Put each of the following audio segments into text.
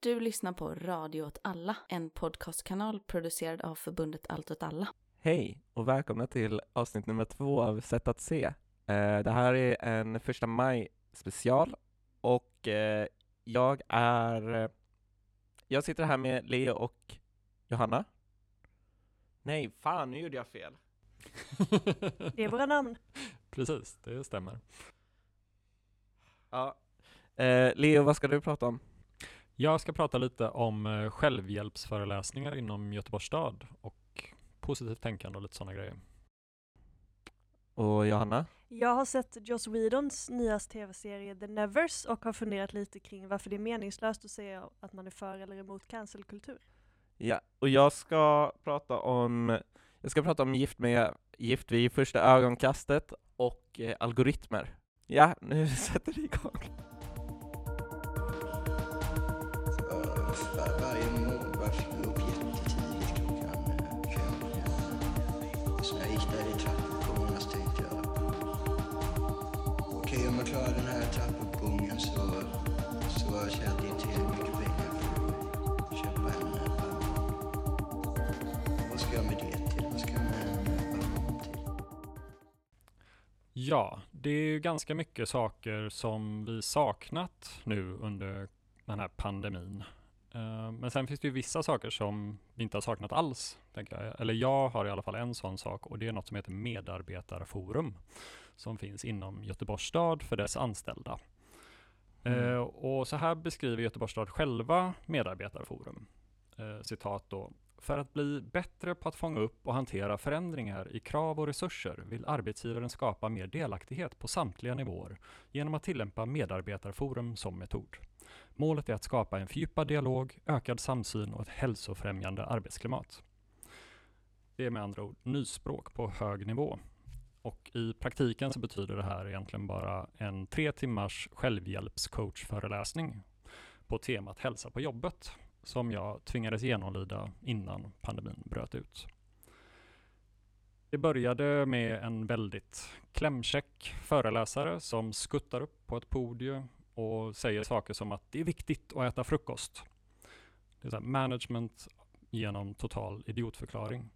Du lyssnar på Radio åt alla, en podcastkanal producerad av förbundet Allt åt alla. Hej och välkomna till avsnitt nummer två av Sätt att se. Eh, det här är en första maj special och eh, jag är... eh, Jag sitter här med Leo och Johanna. Nej, fan nu gjorde jag fel. Det är våra namn. Precis, det stämmer. Ja. Leo, vad ska du prata om? Jag ska prata lite om eh, självhjälpsföreläsningar inom Göteborgs stad och positivt tänkande och lite sådana grejer. Och Johanna? Jag har sett Joss Whedons nya tv-serie The Nevers och har funderat lite kring varför det är meningslöst att säga att man är för eller emot cancelkultur. Ja, och jag ska prata om jag ska prata om gift med gift vid första ögonkastet och eh, algoritmer. Ja, nu sätter vi igång. Tänkte jag okej om jag klarar den här trappuppgången så, så tjänar jag mycket pengar för att köpa en. Eh, vad ska jag med det till? Vad ska jag med en till? Ja, det är ju ganska mycket saker som vi saknat nu under den här pandemin. Eh, Men sen finns det ju vissa saker som vi inte har saknat alls. Tänker jag. Eller jag har i alla fall en sån sak och det är något som heter Medarbetarforum som finns inom Göteborgs stad för dess anställda. Mm. Eh, och så här beskriver Göteborgs stad själva Medarbetarforum. Eh, citat då. För att bli bättre på att fånga upp och hantera förändringar i krav och resurser vill arbetsgivaren skapa mer delaktighet på samtliga nivåer genom att tillämpa medarbetarforum som metod. Målet är att skapa en fördjupad dialog, ökad samsyn och ett hälsofrämjande arbetsklimat. Det är med andra ord nyspråk på hög nivå. Och i praktiken så betyder det här egentligen bara en tre timmars självhjälpscoachföreläsning på temat hälsa på jobbet som jag tvingades genomlida innan pandemin bröt ut. Det började med en väldigt klämkäck föreläsare som skuttar upp på ett podium och säger saker som att det är viktigt att äta frukost. Det är så här management genom total idiotförklaring.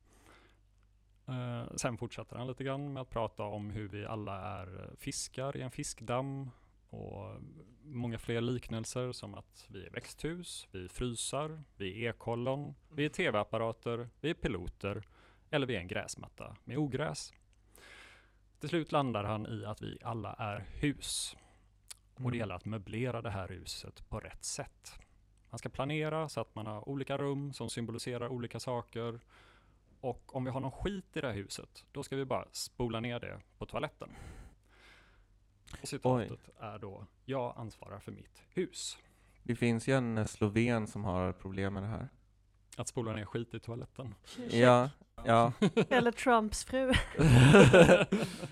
Eh, sen fortsätter han lite grann med att prata om hur vi alla är fiskar i en fiskdamm och många fler liknelser som att vi är växthus, vi är frysar, vi är ekollon, vi är tv-apparater, vi är piloter eller vi är en gräsmatta med ogräs. Till slut landar han i att vi alla är hus och det gäller att möblera det här huset på rätt sätt. Man ska planera så att man har olika rum som symboliserar olika saker och om vi har någon skit i det här huset, då ska vi bara spola ner det på toaletten. Och citatet är då, jag ansvarar för mitt hus. Det finns ju en eh, sloven som har problem med det här. Att spola ner skit i toaletten. Ja, ja. Eller Trumps fru.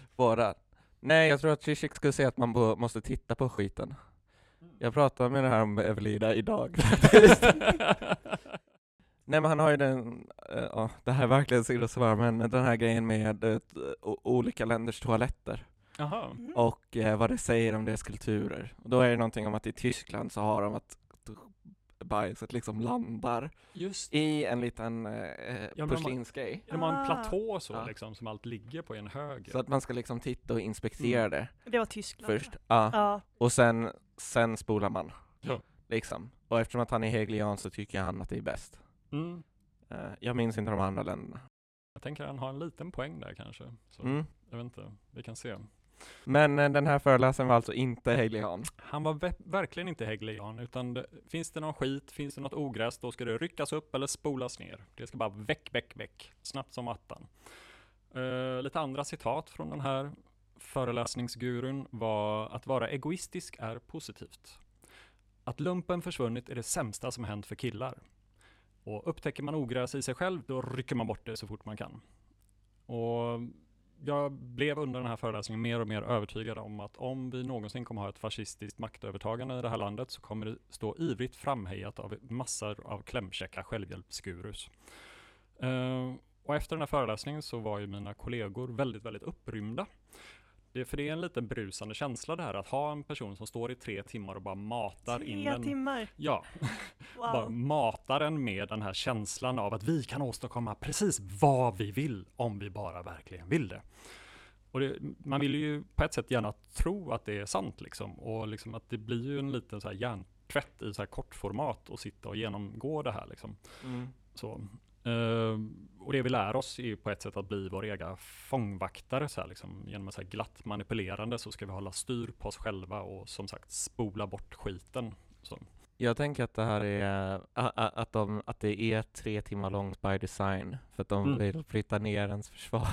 Båda. Nej, jag tror att Zizek skulle säga att man måste titta på skiten. Jag pratade med det här om Evelina idag. Nej men han har ju den, eh, ja det här är verkligen sidospår, men den här grejen med eh, olika länders toaletter Jaha. Mm. och eh, vad det säger om deras kulturer. Och då är det någonting om att i Tyskland så har de att bajset liksom landar Just i en liten eh, har- porslinsgrej. De har en Ah. platå så Ja. liksom som allt ligger på i en hög. Så att man ska liksom titta och inspektera det Det var Tyskland. först. Ja. Ja. Och sen, sen spolar man. Ja. Liksom. Och eftersom att han är hegelian så tycker han att det är bäst. Mm. Eh, jag minns inte de andra länderna. Jag tänker han har en liten poäng där kanske. Så Mm. jag vet inte, vi kan se. Men eh, den här föreläsaren var alltså inte hegelian. Han var ve- verkligen inte hegelian, utan det, finns det någon skit, finns det något ogräs, då ska det ryckas upp eller spolas ner. Det ska bara väck, väck, väck, snabbt som attan. Uh, lite andra citat från den här föreläsningsgurun var att vara egoistisk är positivt. Att lumpen försvunnit är det sämsta som hänt för killar. Och upptäcker man ogräs i sig själv, då rycker man bort det så fort man kan. Och jag blev under den här föreläsningen mer och mer övertygad om att om vi någonsin kommer ha ett fascistiskt maktövertagande i det här landet så kommer det stå ivrigt framhejat av massor av klämkäcka självhjälpsgurus. Uh, och efter den här föreläsningen så var ju mina kollegor väldigt, väldigt upprymda. Det, för det är en lite brusande känsla det här att ha en person som står i tre timmar och bara matar in Tre timmar! Ja, bara Wow. matar en med den här känslan av att vi kan åstadkomma precis vad vi vill om vi bara verkligen vill det. Och det, man vill ju på ett sätt gärna tro att det är sant liksom och liksom att det blir ju en liten så här hjärntvätt i så här kortformat och sitta och genomgå det här liksom. Så. Eh, och det vi lär oss är ju på ett sätt att bli vår ega fångvaktare. Så liksom. Genom ett så glatt manipulerande så ska vi hålla styr på oss själva och som sagt spola bort skiten. Så. Jag tänker att det här är, att, de, att det är tre timmar långt by design, för att de Mm. vill flytta ner ens försvar.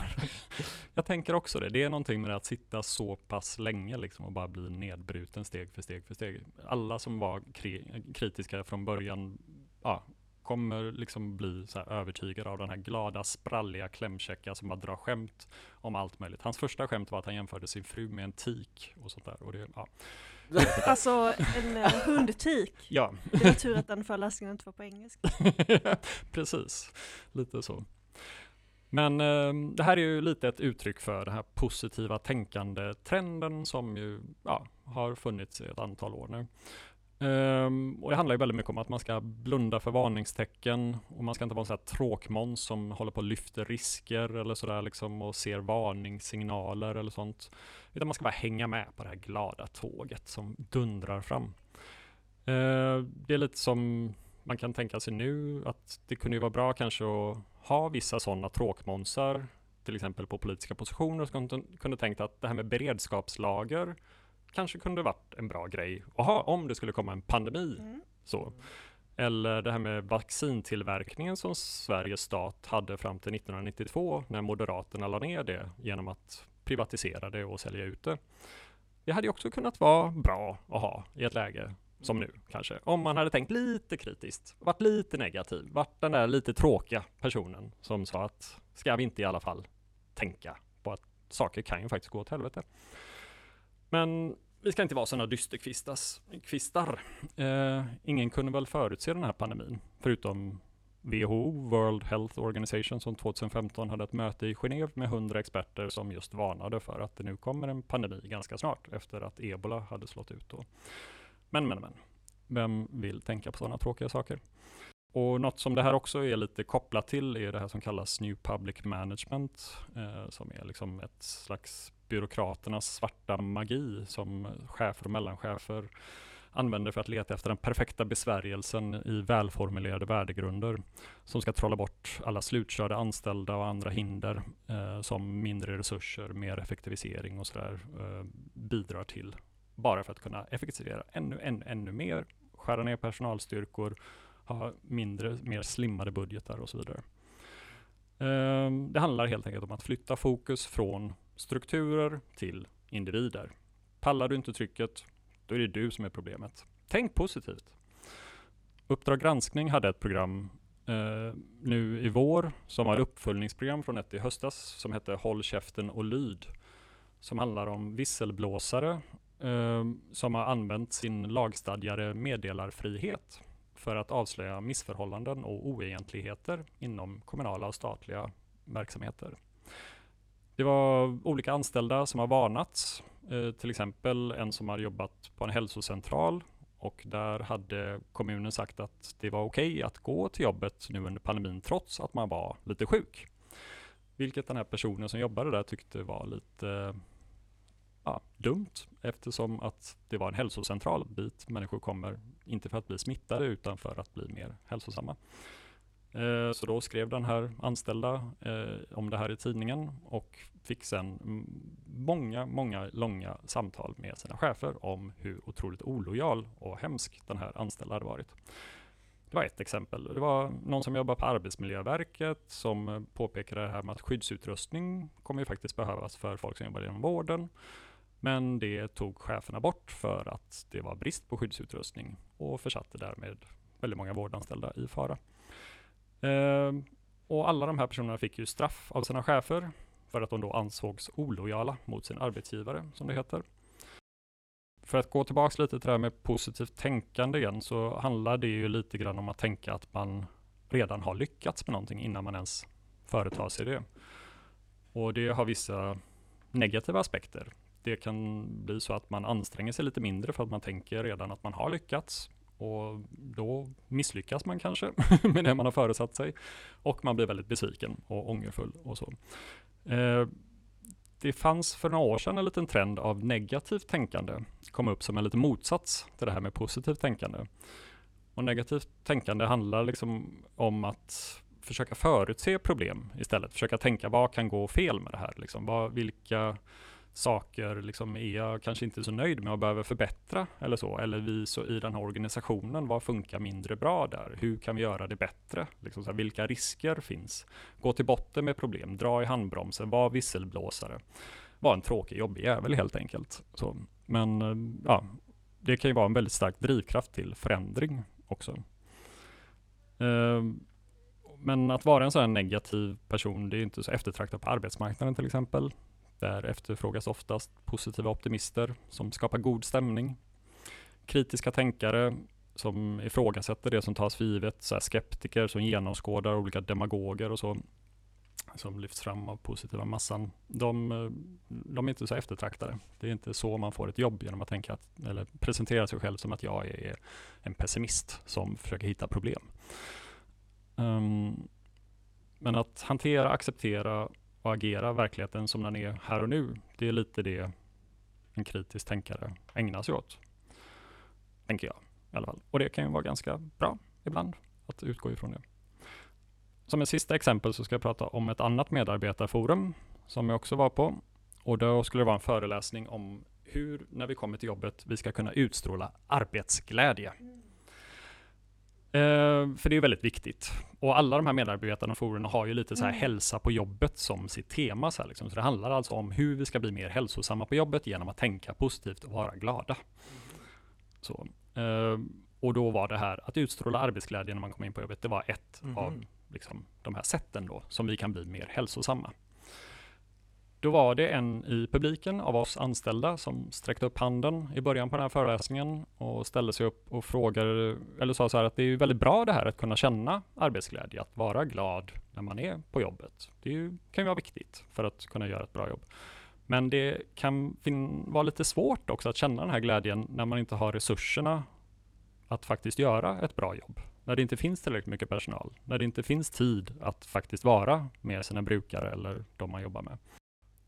Jag tänker också det. Det är någonting med att sitta så pass länge liksom och bara bli nedbruten steg för steg för steg. Alla som var kri- kritiska från början ja, kommer liksom bli så här övertygade av den här glada, spralliga, klämkäcka som bara drar skämt om allt möjligt. Hans första skämt var att han jämförde sin fru med en tik och sånt där. Och det, ja. Alltså en uh, hundtik. ja, Det är tur att den föreläsningen inte var på engelska. Precis, lite så. Men eh, det här är ju lite ett uttryck för den här positiva tänkande trenden som ju ja, har funnits i ett antal år nu. Um, och det handlar ju väldigt mycket om att man ska blunda för varningstecken och man ska inte vara en sån här tråkmåns som håller på och lyfter risker eller sådär liksom och ser varningssignaler eller sånt. Utan man ska bara hänga med på det här glada tåget som dundrar fram. Uh, det är lite som man kan tänka sig nu att det kunde ju vara bra kanske att ha vissa sådana tråkmånsar, till exempel på politiska positioner, som kunde, kunde tänkt att det här med beredskapslager kanske kunde varit en bra grej att ha om det skulle komma en pandemi. Mm. Så. Eller det här med vaccintillverkningen som Sveriges stat hade fram till 1992 när Moderaterna la ner det genom att privatisera det och sälja ut det. Det hade också kunnat vara bra att ha i ett läge som nu kanske. Om man hade tänkt lite kritiskt, varit lite negativ, varit den där lite tråkiga personen som sa att ska vi inte i alla fall tänka på att saker kan ju faktiskt gå åt helvete. Men vi ska inte vara sådana dysterkvistar. Eh, ingen kunde väl förutse den här pandemin, förutom WHO, World Health Organization, som 2015 hade ett möte i Genève med 100 experter som just varnade för att det nu kommer en pandemi ganska snart efter att ebola hade slått ut. Då. Men, men, men. Vem vill tänka på sådana tråkiga saker? Och något som det här också är lite kopplat till är det här som kallas New Public Management, eh, som är liksom ett slags byråkraternas svarta magi som chefer och mellanchefer använder för att leta efter den perfekta besvärjelsen i välformulerade värdegrunder som ska trolla bort alla slutkörda anställda och andra hinder eh, som mindre resurser, mer effektivisering och sådär eh, bidrar till. Bara för att kunna effektivisera ännu, ännu, ännu mer, skära ner personalstyrkor, ha mindre, mer slimmade budgetar och så vidare. Ehm, det handlar helt enkelt om att flytta fokus från strukturer till individer. Pallar du inte trycket, då är det du som är problemet. Tänk positivt. Uppdrag granskning hade ett program eh, nu i vår som var ett uppföljningsprogram från ett i höstas som hette Håll käften och lyd. Som handlar om visselblåsare eh, som har använt sin lagstadgade meddelarfrihet för att avslöja missförhållanden och oegentligheter inom kommunala och statliga verksamheter. Det var olika anställda som har varnats, eh, till exempel en som har jobbat på en hälsocentral och där hade kommunen sagt att det var okej att gå till jobbet nu under pandemin trots att man var lite sjuk. Vilket den här personen som jobbade där tyckte var lite ja, dumt eftersom att det var en hälsocentral dit människor kommer, inte för att bli smittade utan för att bli mer hälsosamma. Eh, så då skrev den här anställda eh, om det här i tidningen och fick sen många, många långa samtal med sina chefer om hur otroligt olojal och hemsk den här anställda hade varit. Det var ett exempel. Det var någon som jobbar på Arbetsmiljöverket som eh, påpekade det här med att skyddsutrustning kommer ju faktiskt behövas för folk som jobbar inom vården. Men det tog cheferna bort för att det var brist på skyddsutrustning och försatte därmed väldigt många vårdanställda i fara. Ehm, och alla de här personerna fick ju straff av sina chefer för att de då ansågs olojala mot sin arbetsgivare, som det heter. För att gå tillbaks lite till det här med positivt tänkande igen, så handlar det ju lite grann om att tänka att man redan har lyckats med någonting innan man ens företar sig det. Och det har vissa negativa aspekter det kan bli så att man anstränger sig lite mindre för att man tänker redan att man har lyckats. Och då misslyckas man kanske med det man har föresatt sig. Och man blir väldigt besviken och ångerfull och så. Eh, det fanns för några år sedan en liten trend av negativt tänkande. kom upp som en liten motsats till det här med positivt tänkande. Och negativt tänkande handlar liksom om att försöka förutse problem istället. Försöka tänka vad kan gå fel med det här? Liksom, vad, vilka saker liksom är jag kanske inte så nöjd med och behöver förbättra eller så. Eller vi så i den här organisationen, vad funkar mindre bra där? Hur kan vi göra det bättre? Liksom så här, vilka risker finns? Gå till botten med problem, dra i handbromsen, var visselblåsare. Var en tråkig, jobbig jävel helt enkelt. Så, men eh, ja, det kan ju vara en väldigt stark drivkraft till förändring också. Uh, men att vara en sån här negativ person, det är inte så eftertraktat på arbetsmarknaden till exempel. Där efterfrågas oftast positiva optimister som skapar god stämning. Kritiska tänkare som ifrågasätter det som tas för givet, så skeptiker som genomskådar olika demagoger och så som lyfts fram av positiva massan. De, de, är inte så eftertraktade. Det är inte så man får ett jobb genom att tänka att, eller presentera sig själv som att jag är en pessimist som försöker hitta problem. Um, men att hantera, acceptera och agera verkligheten som den är här och nu, det är lite det en kritisk tänkare ägnar sig åt. Tänker jag i alla fall. Och det kan ju vara ganska bra ibland att utgå ifrån det. Som ett sista exempel så ska jag prata om ett annat medarbetarforum som jag också var på. Och då skulle det vara en föreläsning om hur, när vi kommer till jobbet, vi ska kunna utstråla arbetsglädje. Eh, för det är väldigt viktigt. Och alla de här medarbetarna och forumen har ju lite så här mm. hälsa på jobbet som sitt tema. Så, liksom. så det handlar alltså om hur vi ska bli mer hälsosamma på jobbet genom att tänka positivt och vara glada. Så, eh, och då var det här att utstråla arbetsglädje när man kommer in på jobbet, det var ett mm. av liksom, de här sätten då som vi kan bli mer hälsosamma. Då var det en i publiken av oss anställda som sträckte upp handen i början på den här föreläsningen och ställde sig upp och frågade, eller sa så här att det är väldigt bra det här att kunna känna arbetsglädje, att vara glad när man är på jobbet. Det ju, kan ju vara viktigt för att kunna göra ett bra jobb. Men det kan vara lite svårt också att känna den här glädjen när man inte har resurserna att faktiskt göra ett bra jobb. När det inte finns tillräckligt mycket personal, när det inte finns tid att faktiskt vara med sina brukare eller de man jobbar med.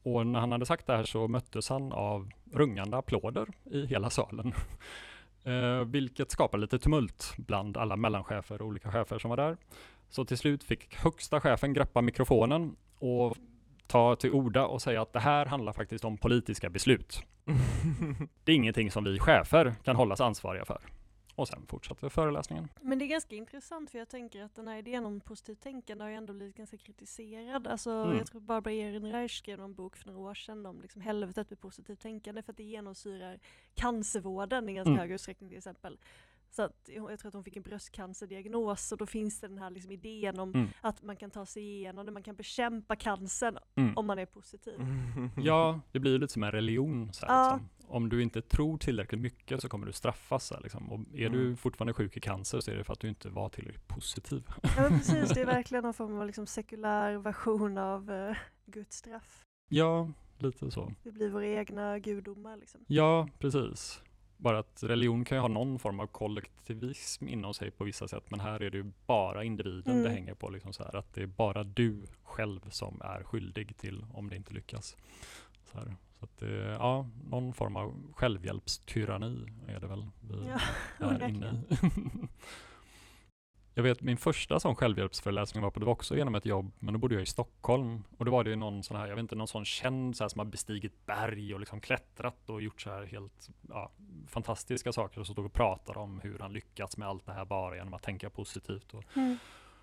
Och när han hade sagt det här så möttes han av rungande applåder i hela salen. eh, vilket skapade lite tumult bland alla mellanchefer och olika chefer som var där. Så till slut fick högsta chefen greppa mikrofonen och ta till orda och säga att det här handlar faktiskt om politiska beslut. det är ingenting som vi chefer kan hållas ansvariga för. Och sen fortsatte föreläsningen. Men det är ganska intressant för jag tänker att den här idén om positivt tänkande har ju ändå blivit ganska kritiserad. Alltså mm. jag tror Barbara Ehrenreich skrev en bok för några år sedan om liksom helvetet med positivt tänkande för att det genomsyrar cancervården i ganska mm. hög utsträckning till exempel. Så att, jag tror att hon fick en bröstcancerdiagnos och då finns det den här liksom idén om mm. att man kan ta sig igenom det, man kan bekämpa cancern mm. om man är positiv. Ja, det blir lite som en religion. Så här, liksom. Om du inte tror tillräckligt mycket så kommer du straffas. Så här, liksom. Och är mm. du fortfarande sjuk i cancer så är det för att du inte var tillräckligt positiv. Ja, precis. Det är verkligen någon form av liksom sekulär version av uh, Guds straff. Ja, lite så. Vi blir våra egna gudomar. Liksom. Ja, precis. Bara att religion kan ju ha någon form av kollektivism inom sig på vissa sätt, men här är det ju bara individen mm. det hänger på. Liksom så här, att det är bara du själv som är skyldig till om det inte lyckas. Så, så att det, ja, någon form av självhjälpstyranni är det väl vi ja, är inne i. Jag vet min första sån självhjälpsföreläsning var på, det var också genom ett jobb, men då bodde jag i Stockholm. Och då var det någon sån här, jag vet inte, någon sån känd så här, som har bestigit berg och liksom klättrat och gjort så här helt ja, fantastiska saker och så stod och pratade om hur han lyckats med allt det här bara genom att tänka positivt. Och, mm.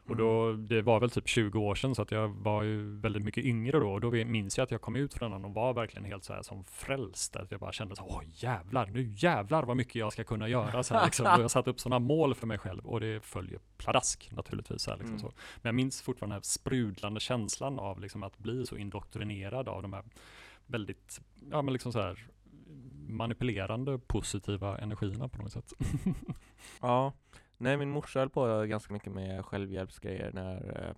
Och då, det var väl typ 20 år sedan så att jag var ju väldigt mycket yngre då och då minns jag att jag kom ut från den och var verkligen helt så här som frälst. Att jag bara kände så åh jävlar, nu jävlar vad mycket jag ska kunna göra. Så här, liksom. och jag satte upp sådana mål för mig själv och det följer pladask naturligtvis. Så här, liksom, mm. så. Men jag minns fortfarande den här sprudlande känslan av liksom, att bli så indoktrinerad av de här väldigt, ja men liksom så här manipulerande positiva energierna på något sätt. ja, Nej, min morsa höll på ganska mycket med självhjälpsgrejer när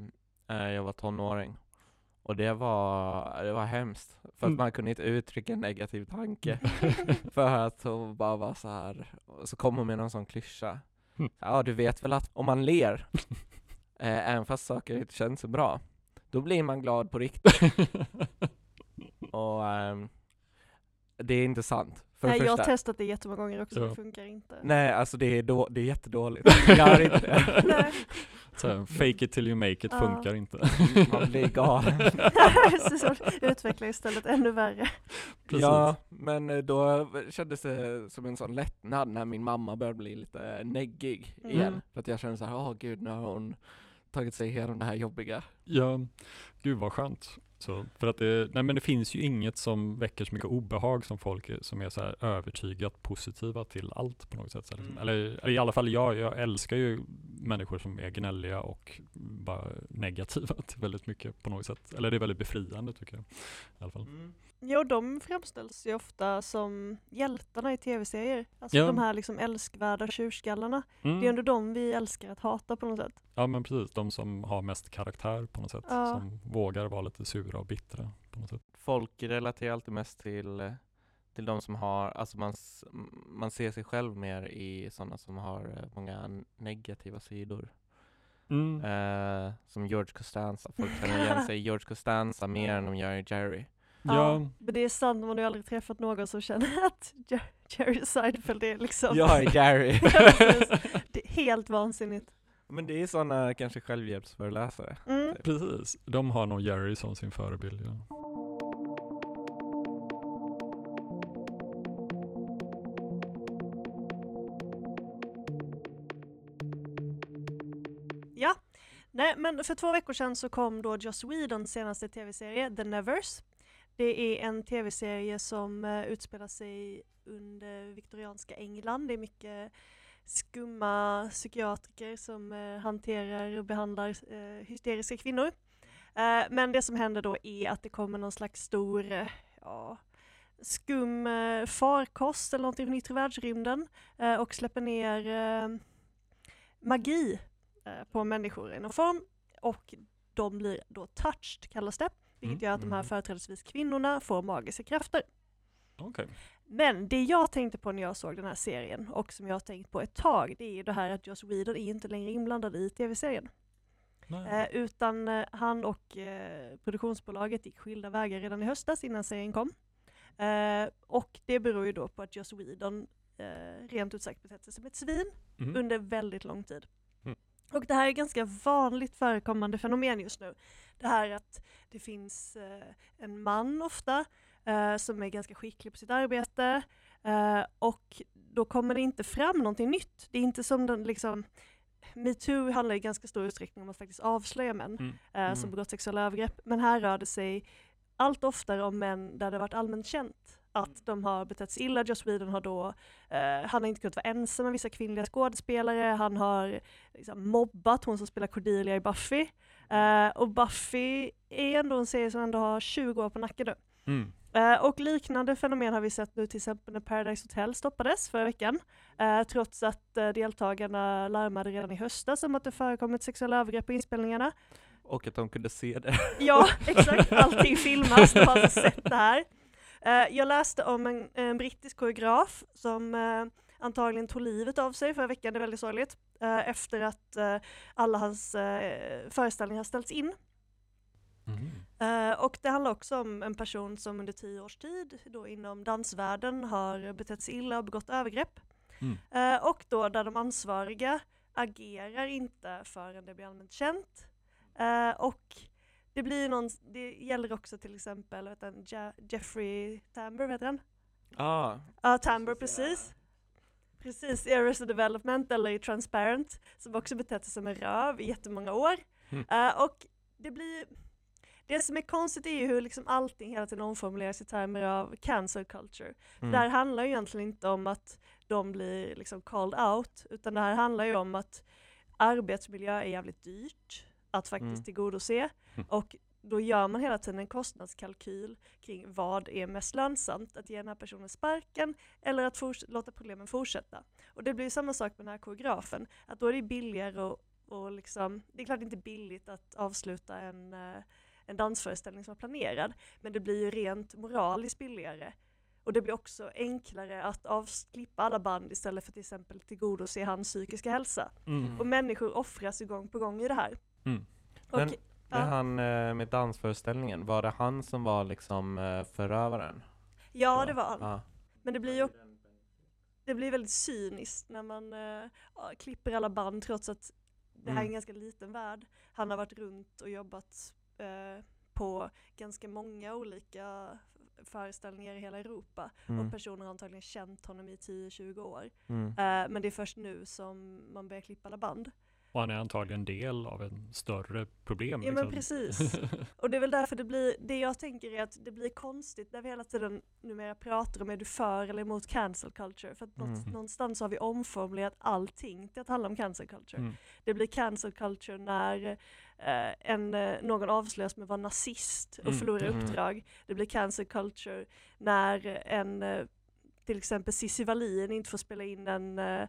eh, jag var tonåring. Och det var, det var hemskt, för att Mm. man kunde inte uttrycka en negativ tanke. för att hon bara var så här. och så kom hon med någon sån klyscha. Mm. Ja, du vet väl att om man ler, eh, även fast saker inte känns så bra, då blir man glad på riktigt. Och ehm, det är inte sant. Nej, jag har testat det jättemånga gånger också, Ja. det funkar inte. Nej, alltså det är, då, det är jättedåligt. Gör inte det. Nej. Så fake it till you make it Ja. funkar inte. Man blir galen. Utveckla istället ännu värre. Precis. Ja, men eh, då kändes det som en sån lättnad när min mamma började bli lite neggig Mm. igen. För att jag kände så här, åh gud, nu har hon tagit sig igenom det här jobbiga. Ja, gud vad skönt. Så, för att det, nej men det finns ju inget som väcker så mycket obehag som folk är, som är så här övertygat positiva till allt på något sätt. Så liksom. Mm. eller, eller i alla fall jag, jag älskar ju människor som är gnälliga och bara negativa till väldigt mycket på något sätt. Eller det är väldigt befriande tycker jag. I alla fall. Jo, de framställs ju ofta som hjältarna i tv-serier. Alltså Ja. de här liksom älskvärda tjurskallarna. Mm. Det är ändå de vi älskar att hata på något sätt. Ja men precis, de som har mest karaktär på något sätt. Ja. Som vågar vara lite sura och bittra på något sätt. Folk relaterar alltid mest till, eh, till de som har, alltså man, man ser sig själv mer i sådana som har eh, många negativa sidor. Mm. Eh, som George Costanza, folk känner igen sig i George Costanza mer än de gör i Jerry. Ja, Men det är sant, man har ju aldrig träffat någon som känner att Jer- Jerry Seinfeld är liksom Jag är Jerry! Det är helt vansinnigt. Men det är sådana kanske självhjälpsföreläsare. Mm. precis. De har nog Jerry som sin förebild. Ja. Ja, nej men för två veckor sedan så kom då Joss Whedons senaste tv-serie The Nevers. Det är en tv-serie som uh, utspelar sig under viktorianska England. Det är mycket skumma psykiatriker som eh, hanterar och behandlar eh, hysteriska kvinnor. Eh, men det som händer då är att det kommer någon slags stor, ja, skum farkost eller någonting från yttre världsrymden och släpper ner magi på människor i någon form och de blir då touched kallas det, vilket Mm. gör att de här Mm. företrädesvis kvinnorna får magiska krafter. Okej. Men det jag tänkte på när jag såg den här serien och som jag har tänkt på ett tag, det är ju det här att Joss Whedon är inte längre inblandad i tv-serien. Eh, utan eh, han och eh, produktionsbolaget gick skilda vägar redan i höstas innan serien kom. Eh, och det beror ju då på att Joss Whedon eh, rent ut sagt betett sig som ett svin Mhm. under väldigt lång tid. Mm. Och det här är ganska vanligt förekommande fenomen just nu. Det här att det finns eh, en man ofta eh, som är ganska skicklig på sitt arbete eh, och då kommer det inte fram någonting nytt. Det är inte som den liksom Metoo handlar i ganska stor utsträckning om att faktiskt avslöja män Mm. eh, som Mm. begått sexuella övergrepp. Men här rör det sig allt oftare om män där det varit allmänt känt att de har betett sig illa. Joss Whedon har då, eh, han har inte kunnat vara ensam med vissa kvinnliga skådespelare, han har liksom, mobbat hon som spelar Cordelia i Buffy. Eh, och Buffy är ändå en serie som ändå har 20 år på nacken nu. Mm. Eh, och liknande fenomen har vi sett nu till exempel när Paradise Hotel stoppades förra veckan. Eh, trots att eh, deltagarna larmade redan i höstas om att det förekommit sexuella övergrepp på inspelningarna. Och att de kunde se det. Ja, exakt. Allting filmas. De har alltså sett det här. Jag läste om en, en brittisk koreograf som antagligen tog livet av sig förra veckan, det är väldigt sorgligt, efter att alla hans föreställningar ställts in. Mhm. Eh, och det handlar också om en person som under tio års tid då inom dansvärlden har betett sig illa och begått övergrepp. Mm. Eh, och då där de ansvariga agerar inte förrän det blir allmänt känt. Eh, och det blir någon, det gäller också till exempel vet han, Je- Jeffrey Tambor, vet han? Ah, Ja, Tambor precis. Precis, i Arrested Development eller i Transparent, som också betett sig som en röv i jättemånga år. Mm. Och det blir det som är konstigt är ju hur liksom allting hela tiden omformuleras i termer av cancel culture. mm. Det här handlar ju egentligen inte om att de blir liksom called out, utan det här handlar ju om att arbetsmiljö är jävligt dyrt att faktiskt Mm. tillgodose Mm. och då gör man hela tiden en kostnadskalkyl kring vad är mest lönsamt, att ge den här personen sparken eller att låta problemen fortsätta. Och det blir ju samma sak med den här koreografen, att då är det billigare och, och liksom, det är klart inte billigt att avsluta en, eh, en dansföreställning som var planerad. Men det blir ju rent moraliskt billigare. Och det blir också enklare att avklippa alla band istället för till exempel tillgodose hans psykiska hälsa. Mm. Och människor offras ju gång på gång i det här. Mm. Och, Men- ja. Han eh, med dansföreställningen, var det han som var liksom eh, förövaren? ja, det var han. Ja. Men det blir ju det blir väldigt cyniskt när man ja, klipper alla band trots att det här är en Mm. ganska liten värld. Han har varit runt och jobbat eh, på ganska många olika föreställningar i hela Europa Mm. och personer har antagligen känt honom i 10-20 år. Mm. Eh, men det är först nu som man börjar klippa alla band. Och han är antagligen del av en större problem. Ja, men liksom. precis. Och det är väl därför det blir, det jag tänker är att det blir konstigt när vi hela tiden numera pratar om är du för eller emot cancel culture? För att Mm. någonstans har vi omformulerat allting till att handla om cancel culture. Mm. Det blir cancel culture när eh, en, eh, någon avslöjas med att vara nazist och Mm. förlorar Mm. uppdrag. Det blir cancel culture när en, eh, till exempel Cissi Wallin inte får spela in en eh,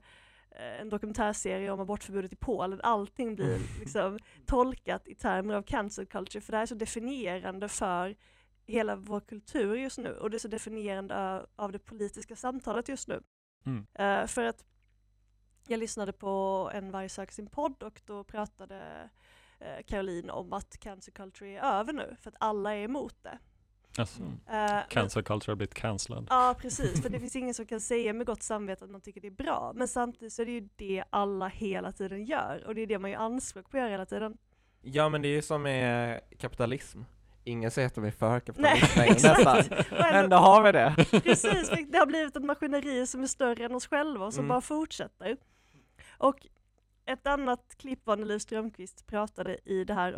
en dokumentärserie om abortförbudet i Polen. Allting blir liksom tolkat i termer av cancel culture för det här är så definierande för hela vår kultur just nu och det är så definierande av, det politiska samtalet just nu. Mm. Eh, för att jag lyssnade på en Varg söker sin podd och då pratade eh, Caroline om att cancel culture är över nu för att alla är emot det. Alltså, Mm. Eh, men- Cancel culture har blivit cancelled. Ja precis, för det finns ingen som kan säga med gott samvete att man tycker det är bra. Men samtidigt så är det ju det alla hela tiden gör och det är det man gör anspråk på att göra hela tiden. Ja men det är ju som med kapitalism. Ingen säger att de är för kapitalism Nej, nästan. Men ändå- då har vi det. Precis, det har blivit ett maskineri som är större än oss själva och som Mm. bara fortsätter. Och ett annat klipp var när Liv Strömquist pratade i det här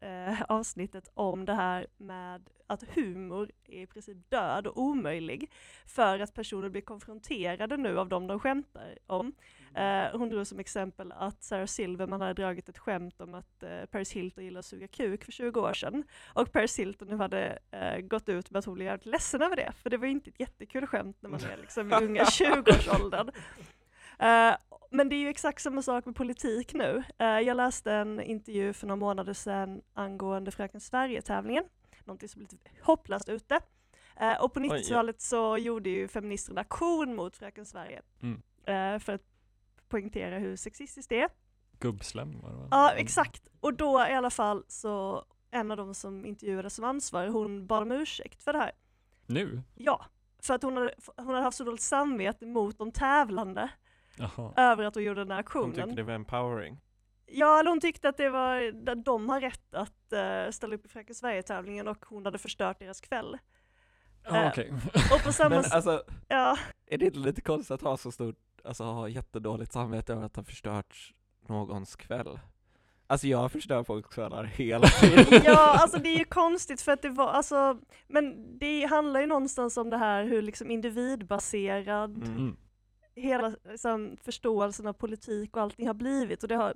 eh, avsnittet om det här med att humor är i princip död och omöjlig för att personer blir konfronterade nu av dem de skämtar om. Eh, hon drog som exempel att Sarah Silverman hade dragit ett skämt om att eh, Paris Hilton gillar att suga kuk för 20 år sedan. Och Paris Hilton nu hade gått ut med att hon blev jävligt ledsen över det, för det var inte ett jättekul skämt när man är liksom i unga 20-årsåldern. Eh, men det är ju exakt samma sak med politik nu. Eh, jag läste en intervju för några månader sedan angående Fröken Sverige-tävlingen, någonting som är lite hopplöst ute. Eh, och på Oj, ja. 90-talet så gjorde ju feministerna aktion mot Fröken Sverige Mm. eh, för att poängtera hur sexistiskt det är. Gubbslem var det va? Ja, Mm. exakt. Och då i alla fall så en av de som intervjuades som ansvarig, hon bad om ursäkt för det här. Nu? Ja, för att hon hade, hon hade haft så dåligt samvete mot de tävlande Jaha. över att hon gjorde den här Hon tyckte aktionen. det var empowering. Ja, eller hon tyckte att det var, att de har rätt att eh, ställa upp i Fröken Sverige-tävlingen och hon hade förstört deras kväll. Ja, Eh, okej. Och på samma Men alltså, ja, är det inte lite konstigt att ha så stort, alltså ha jättedåligt samvete över att ha förstört någons kväll? Alltså jag förstör folks kvällar hela tiden. ja, alltså det är ju konstigt för att det var, alltså, men det handlar ju någonstans om det här hur liksom individbaserad Mm. Hela liksom, förståelsen av politik och allting har blivit och det har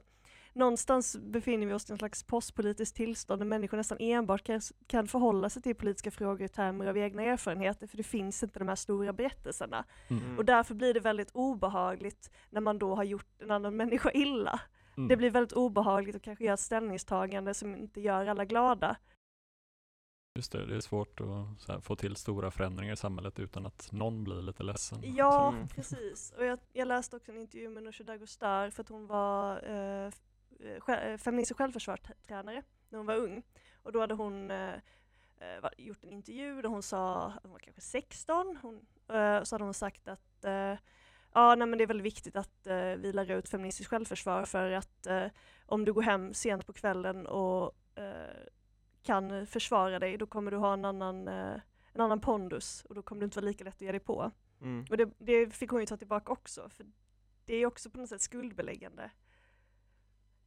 Någonstans befinner vi oss i en slags postpolitiskt tillstånd där människor nästan enbart kan, kan förhålla sig till politiska frågor i termer av egna erfarenheter för det finns inte de här stora berättelserna. Mm. Och därför blir det väldigt obehagligt när man då har gjort en annan människa illa. Mm. Det blir väldigt obehagligt att kanske göra ett ställningstagande som inte gör alla glada. Just det, det är svårt att så här, få till stora förändringar i samhället utan att någon blir lite ledsen. Ja, Mm. precis. Och jag, jag läste också en intervju med Nooshi Dadgostar för att hon var eh, eh, eh, feminist och självförsvarstränare när hon var ung. Och då hade hon eh, eh, gjort en intervju där hon sa, att hon var kanske 16, hon, eh, så hade hon sagt att eh, ja, nej, men det är väldigt viktigt att eh, vi lär ut feministiskt självförsvar för att eh, om du går hem sent på kvällen och eh, kan försvara dig, då kommer du ha en annan, eh, en annan pondus och då kommer du inte vara lika lätt att ge dig på. Mm. Och det, det fick hon ju ta tillbaka också, för det är ju också på något sätt skuldbeläggande.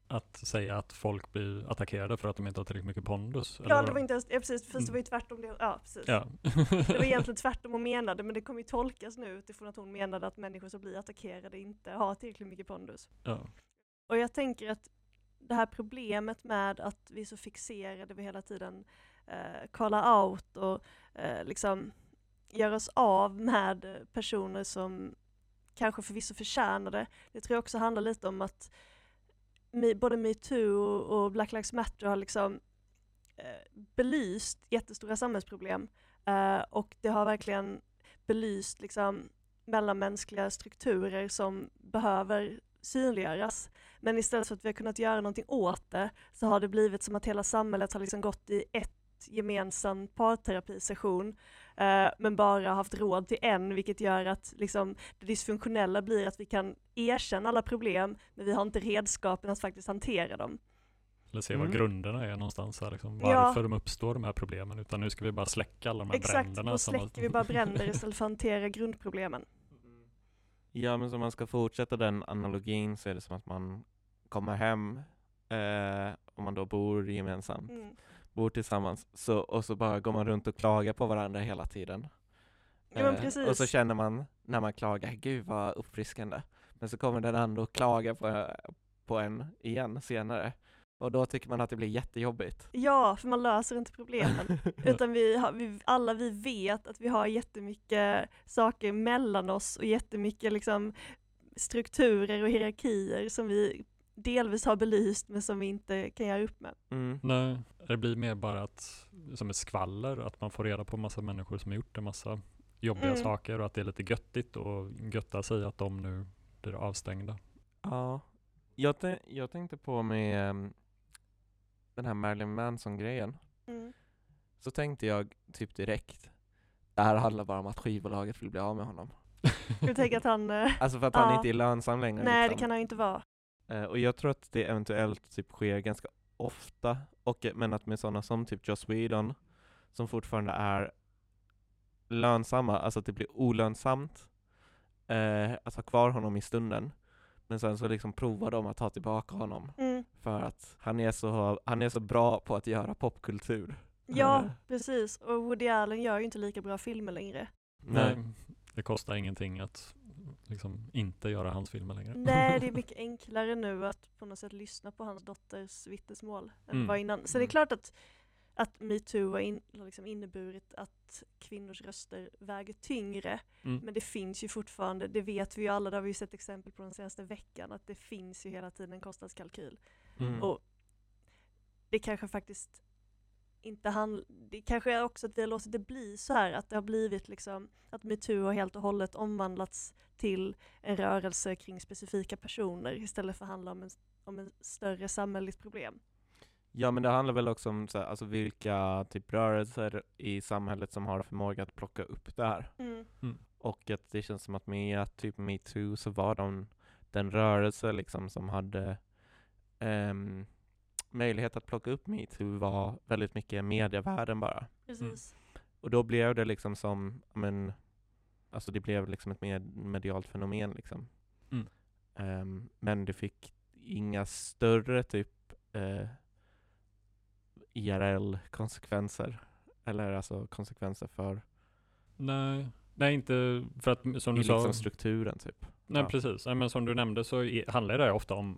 Att säga att folk blir attackerade för att de inte har tillräckligt mycket pondus. Ja, eller det var inte ens, ja, precis, fast det Mm. var ju tvärtom det, ja precis. Ja. Det var egentligen tvärtom hon menade, men det kommer ju tolkas nu utifrån att hon menade att människor som blir attackerade inte har tillräckligt mycket pondus. ja. Och jag tänker att det här problemet med att vi är så fixerade vid hela tiden eh, calla out och eh, liksom göra oss av med personer som kanske förvisso förtjänar det. Det tror jag också handlar lite om att både metoo och Black Lives Matter har liksom eh, belyst jättestora samhällsproblem eh, och det har verkligen belyst liksom mellanmänskliga strukturer som behöver synliggöras. Men istället för att vi har kunnat göra någonting åt det så har det blivit som att hela samhället har liksom gått i ett gemensam parterapisession eh, men bara haft råd till en vilket gör att liksom, det dysfunktionella blir att vi kan erkänna alla problem men vi har inte redskapen att faktiskt hantera dem. Eller se Mm. vad grunderna är någonstans här, liksom, Ja. varför de uppstår de här problemen. Utan nu ska vi bara släcka alla de här Exakt, bränderna. då som har- släcker vi bara bränder istället för att hantera grundproblemen. Ja, men om man ska fortsätta den analogin så är det som att man kommer hem, eh, om man då bor gemensamt, Mm. bor tillsammans, så, och så bara går man runt och klagar på varandra hela tiden. Ja Eh, och så känner man när man klagar, gud vad uppfriskande. Men så kommer den andra och klagar på, på en igen senare. Och då tycker man att det blir jättejobbigt. Ja, för man löser inte problemen. Utan vi, har, vi alla vi vet att vi har jättemycket saker mellan oss och jättemycket liksom strukturer och hierarkier som vi delvis har belyst men som vi inte kan göra upp med. Mm. Nej, det blir mer bara att, som ett skvaller, att man får reda på massa människor som har gjort en massa jobbiga Mm. saker och att det är lite göttigt och götta sig att de nu blir avstängda. Ja, jag, jag tänkte på med ehm, den här Marilyn Manson-grejen. Mm. Så tänkte jag typ direkt, det här handlar bara om att skivbolaget vill bli av med honom. Jag tänker att han, eh, Alltså för att han Ja. inte är lönsam längre. nej det liksom. kan han ju inte vara. Eh, och jag tror att det eventuellt typ sker ganska ofta, och, eh, men att med sådana som typ Joss Whedon, som fortfarande är lönsamma, alltså att det blir olönsamt eh, att ha kvar honom i stunden. Men sen så liksom provar de att ta tillbaka honom Mm. För att han är så, han är så bra på att göra popkultur. Ja, precis. Och Woody Allen gör ju inte lika bra filmer längre. nej. Det kostar ingenting att liksom inte göra hans filmer längre. Nej, det är mycket enklare nu att på något sätt lyssna på hans dotters vittnesmål än Mm. vad innan. Så det är Mm. klart att, att metoo har, in, liksom inneburit att kvinnors röster väger tyngre. Mm. Men det finns ju fortfarande, det vet vi ju alla, det har vi ju sett exempel på den senaste veckan, att det finns ju hela tiden en kostnadskalkyl. Mm. Och det kanske faktiskt inte handlar, det kanske är också att vi har låtit det bli så här, att det har blivit liksom, att metoo har helt och hållet omvandlats till en rörelse kring specifika personer istället för att handla om en, om en större samhälleligt problem. Ja men det handlar väl också om så här, alltså vilka typ rörelser i samhället som har förmåga att plocka upp det här. Mm. Och att det känns som att med typ metoo så var de den rörelse liksom som hade ehm, möjlighet att plocka upp metoo var väldigt mycket medievärlden bara. Precis. Och då blev det liksom som, men, alltså det blev liksom ett med, medialt fenomen liksom. Mm. Ehm, men det fick inga större typ eh, IRL-konsekvenser. Eller alltså konsekvenser för Nej, nej inte för att som du sa. liksom strukturen typ. Nej Ja. precis, nej, men som du nämnde så handlar det ofta om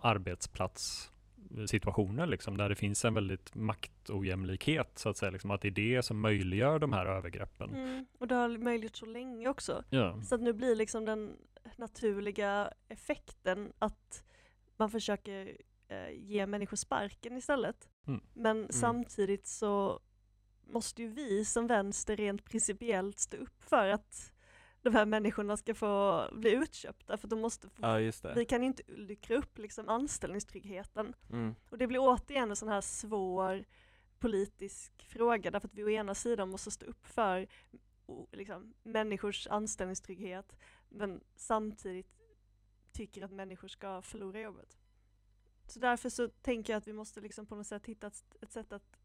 arbetsplatssituationer liksom, där det finns en väldigt maktojämlikhet så att säga, liksom, att det är det som möjliggör de här övergreppen. Mm. Och det har möjligt så länge också. Ja. Så att nu blir liksom den naturliga effekten att man försöker eh, ge människor sparken istället. Mm. Men samtidigt så måste ju vi som vänster rent principiellt stå upp för att de här människorna ska få bli utköpta för de måste få, Ja vi kan inte luckra upp liksom anställningstryggheten. Mm. Och det blir återigen en sån här svår politisk fråga därför att vi å ena sidan måste stå upp för liksom, människors anställningstrygghet men samtidigt tycker att människor ska förlora jobbet. Så därför så tänker jag att vi måste liksom på något sätt hitta ett, ett sätt att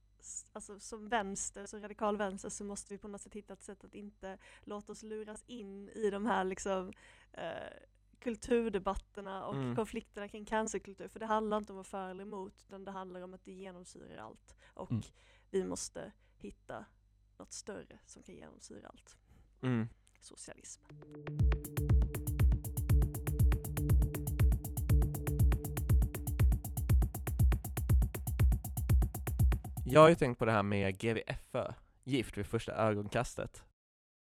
Alltså som vänster, så radikal vänster så måste vi på något sätt hitta ett sätt att inte låta oss luras in i de här liksom eh, kulturdebatterna och Mm. konflikterna kring cancerkultur. För det handlar inte om att vara för eller emot, utan det handlar om att det genomsyrar allt. Och Mm. vi måste hitta något större som kan genomsyra allt. Mm. Socialism. Jag har ju tänkt på det här med GVFÖ, gift vid första ögonkastet.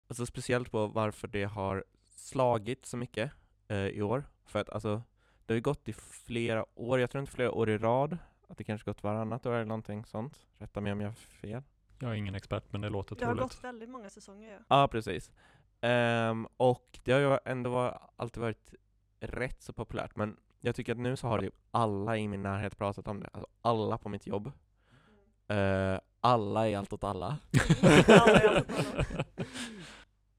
Alltså speciellt på varför det har slagit så mycket eh, i år. För att alltså, det har ju gått i flera år, jag tror inte flera år i rad, att det kanske gått varannat år eller någonting sånt. Rätta mig om jag har fel. Jag är ingen expert men det låter Det har troligt. gått väldigt många säsonger ja. Ja, precis. Ehm, och det har ju ändå var, alltid varit rätt så populärt, men jag tycker att nu så har typ alla i min närhet pratat om det. Alltså alla på mitt jobb. Eh, alla i Allt åt alla. Alla i Allt åt alla.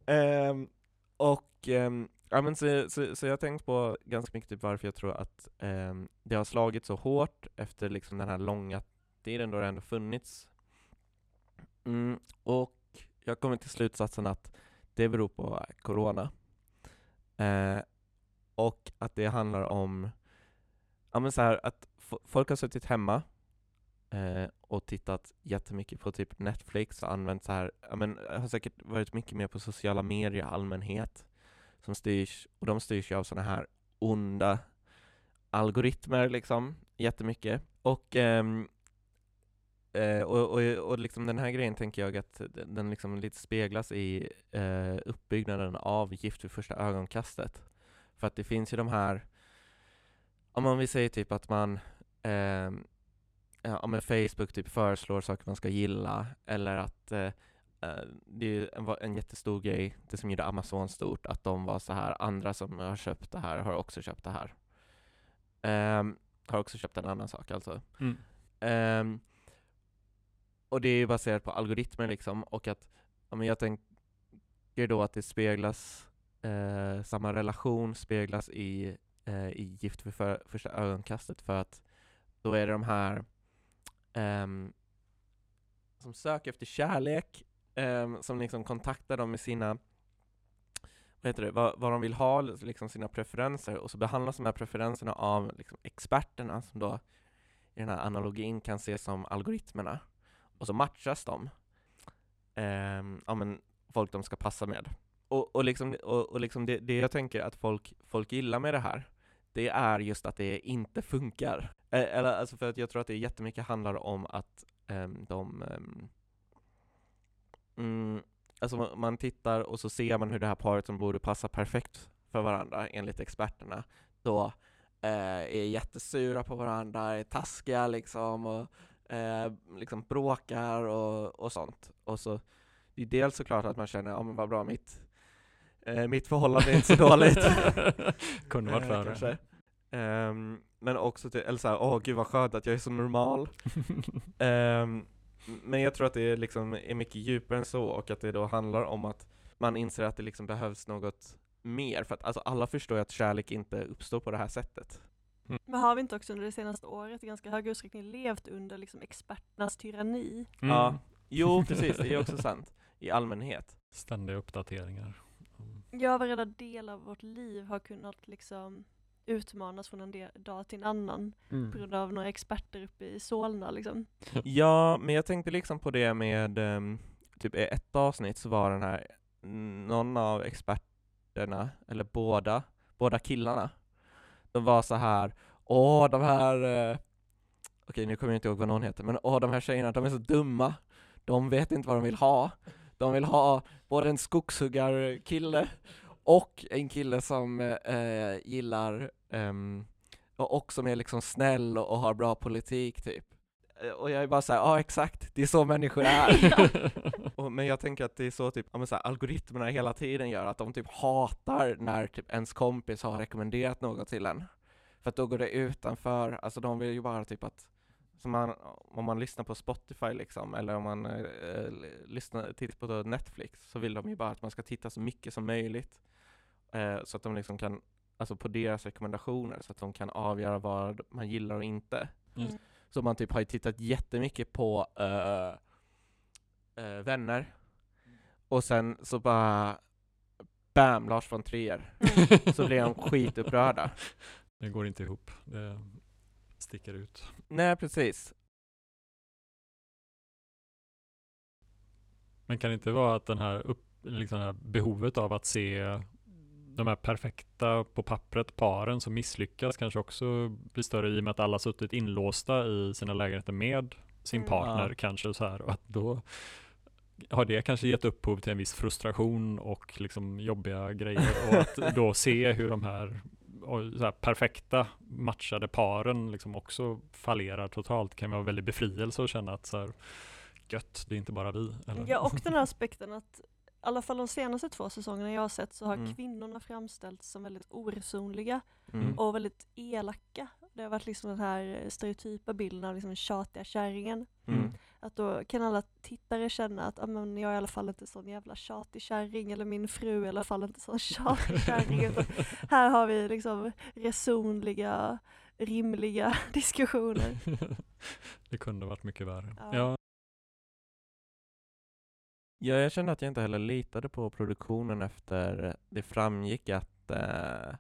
Ehm, och ehm, ja, men så, så, så jag har tänkt på ganska mycket typ varför jag tror att ehm, det har slagit så hårt efter liksom den här långa tiden då det ändå funnits. Mm, och jag kommer till slutsatsen att det beror på corona. Eh, och att det handlar om ja, men så här, att folk har suttit hemma eh, och tittat jättemycket på typ Netflix och använt så här, ja, men eh, har säkert varit mycket mer på sociala medier i allmänhet som styrs, och de styrs ju av sådana här onda algoritmer liksom, jättemycket. Och, ehm, eh, och, och, och liksom den här grejen tänker jag att den liksom lite speglas i eh, uppbyggnaden av Gift vid första ögonkastet. För att det finns ju de här, om man vill säga typ att man eh, ja, men Facebook typ föreslår saker man ska gilla eller att eh, eh, det är ju en, en jättestor grej, det som gjorde Amazon stort, att de var så här, andra som har köpt det här har också köpt det här. Ehm, har också köpt en annan sak alltså. Mm. Ehm, och det är ju baserat på algoritmer liksom, och att, ja, men jag tänker då att det speglas, eh, samma relation speglas i, eh, i Gift vid för, första ögonkastet för att då är det de här um, som söker efter kärlek, um, som liksom kontaktar dem med sina vad heter det, vad, vad de vill ha, liksom sina preferenser, och så behandlas de här preferenserna av liksom experterna som då i den här analogin kan ses som algoritmerna. Och så matchas de. Um, ja, men folk de ska passa med. Och, och, liksom, och, och liksom det, det jag tänker att folk, folk gillar med det här, det är just att det inte funkar. Eller alltså för att jag tror att det jättemycket handlar om att um, de um, mm, Alltså man- tittar och så ser man hur det här paret som borde passa perfekt för varandra enligt experterna då eh, är jättesura på varandra, är taskiga liksom och eh, liksom bråkar och, och sånt. Och så det är dels såklart att man känner, ja men vad bra mitt eh, mitt förhållande är inte så dåligt. Kunde varit Eh, värre. Ehm, men också till, eller såhär, åh gud vad skönt att jag är så normal. Ehm, men jag tror att det liksom är mycket djupare än så och att det då handlar om att man inser att det liksom behövs något mer. För att alltså, alla förstår ju att kärlek inte uppstår på det här sättet. Men har vi inte också under det senaste året i ganska hög utsträckning levt under liksom experternas tyranni? Mm. Ja, jo precis, det är också sant. I allmänhet. Ständiga uppdateringar. Mm. Ja, varenda del av vårt liv har kunnat liksom utmanas från en dag till en annan på grund av några experter uppe i Solna liksom. Ja, men jag tänkte liksom på det med, ehm, typ ett avsnitt så var den här, någon av experterna, eller båda, båda killarna, de var så här, åh de här, eh, okej nu kommer jag inte ihåg vad någon heter, men åh de här tjejerna, de är så dumma, de vet inte vad de vill ha, de vill ha både en skogshuggarkille och en kille som eh, gillar, ehm, och, och som är liksom snäll och, och har bra politik typ. Eh, Och jag är bara såhär, ja exakt, det är så människor är. och, men jag tänker att det är så typ, ja, men så här, algoritmerna hela tiden gör att de typ hatar när typ ens kompis har rekommenderat något till en. För att då går det utanför, alltså de vill ju bara typ att, som man, om man lyssnar på Spotify liksom, eller om man eh, lyssnar, tittar på Netflix, så vill de ju bara att man ska titta så mycket som möjligt. Eh, så att de liksom kan, alltså på deras rekommendationer, så att de kan avgöra vad man gillar och inte. Just. Så man typ har ju tittat jättemycket på eh, eh, Vänner och sen så bara Bam, Lars von Trier. Så blir de skitupprörda. Det går inte ihop. Det sticker ut. Nej precis. Men kan det inte vara att den här, upp, liksom här behovet av att se de här perfekta på pappret paren som misslyckas kanske också blir större i och med att alla suttit inlåsta i sina lägenheter med sin Mm. partner Ja. kanske så här och att då har det kanske gett upphov till en viss frustration och liksom jobbiga grejer och att då se hur de här och så här perfekta matchade paren liksom också fallerar totalt kan vara väldigt befrielse att känna att så här, gött, det är inte bara vi. Eller? Ja, och den här aspekten att i alla fall de senaste två säsongerna jag har sett så har Mm. kvinnorna framställts som väldigt oresonliga Mm. och väldigt elaka. Det har varit liksom den här stereotypa bilden av liksom tjatiga kärringen. Mm. Att då kan alla tittare känna att ah, men jag är i alla fall inte sån jävla tjatig kärring eller min fru är i alla fall inte sån tjatig kärring. Här har vi liksom resonliga, rimliga diskussioner. det kunde varit mycket värre. Ja. Ja. Ja, jag kände att jag inte heller litade på produktionen efter det framgick att eh,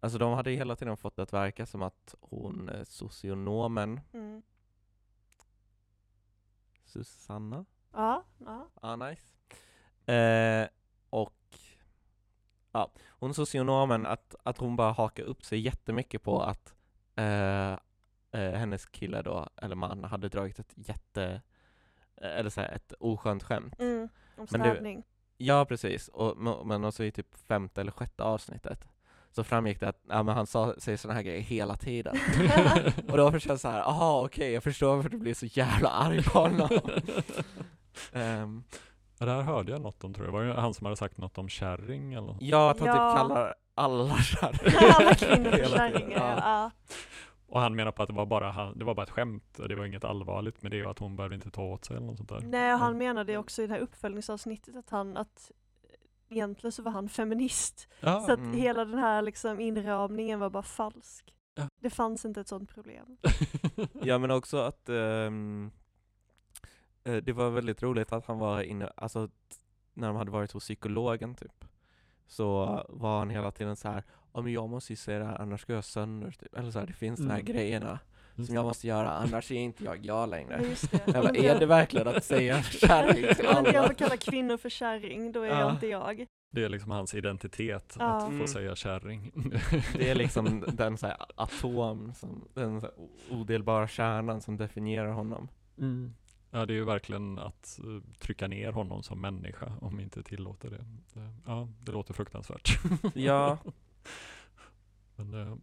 Alltså de hade hela tiden fått det att verka som att hon, socionomen Mm. Susanna? Ja, ja. Ja, nice. Eh, och ja, hon socionomen, att, att hon bara hakar upp sig jättemycket på att eh, eh, hennes kille då, eller man, hade dragit ett jätte, eh, eller så här, ett oskönt skämt. Mm. Om Men det- städning. Ja, precis. Och, men också i typ femte eller sjätte avsnittet så framgick det att ja, men han sa, säger sådana här grejer hela tiden. och då förstod jag så här, aha okej, jag förstår varför du blir så jävla arg på honom. Ja, det här hörde jag något om tror jag. Var det han som hade sagt något om kärring eller något? ja, att han Ja. typ kallar alla kärringar. Alla kvinnor för kärringar. Ja. Ja. Och han menar på att det var bara, han, det var bara ett skämt och det var inget allvarligt med det och att hon behövde inte ta åt sig eller något sånt där. Nej, och han menade också i det här uppföljningsavsnittet att han att egentligen så var han feminist. Ja, så att mm. hela den här liksom inramningen var bara falsk. Ja. Det fanns inte ett sånt problem. Ja men också att eh, det var väldigt roligt att han var inne, alltså när de hade varit hos psykologen typ så var han hela tiden så här, ja men jag måste ju säga det här annars går jag sönder typ. Eller så här, det finns de här Mm. grejerna som jag måste göra annars är inte jag jag Ja, längre. just det. Jag bara, är det verkligen att säga kärring till Om jag alla? får kalla kvinnor för kärring, då är Ja. jag inte jag. Det är liksom hans identitet, Ja. att få Mm. säga kärring. Det är liksom den så här, atom, som, den så här, odelbara kärnan som definierar honom. Mm. Ja, det är ju verkligen att eh, trycka ner honom som människa om vi inte tillåter det. det ja, det låter fruktansvärt. Ja, Men, eh,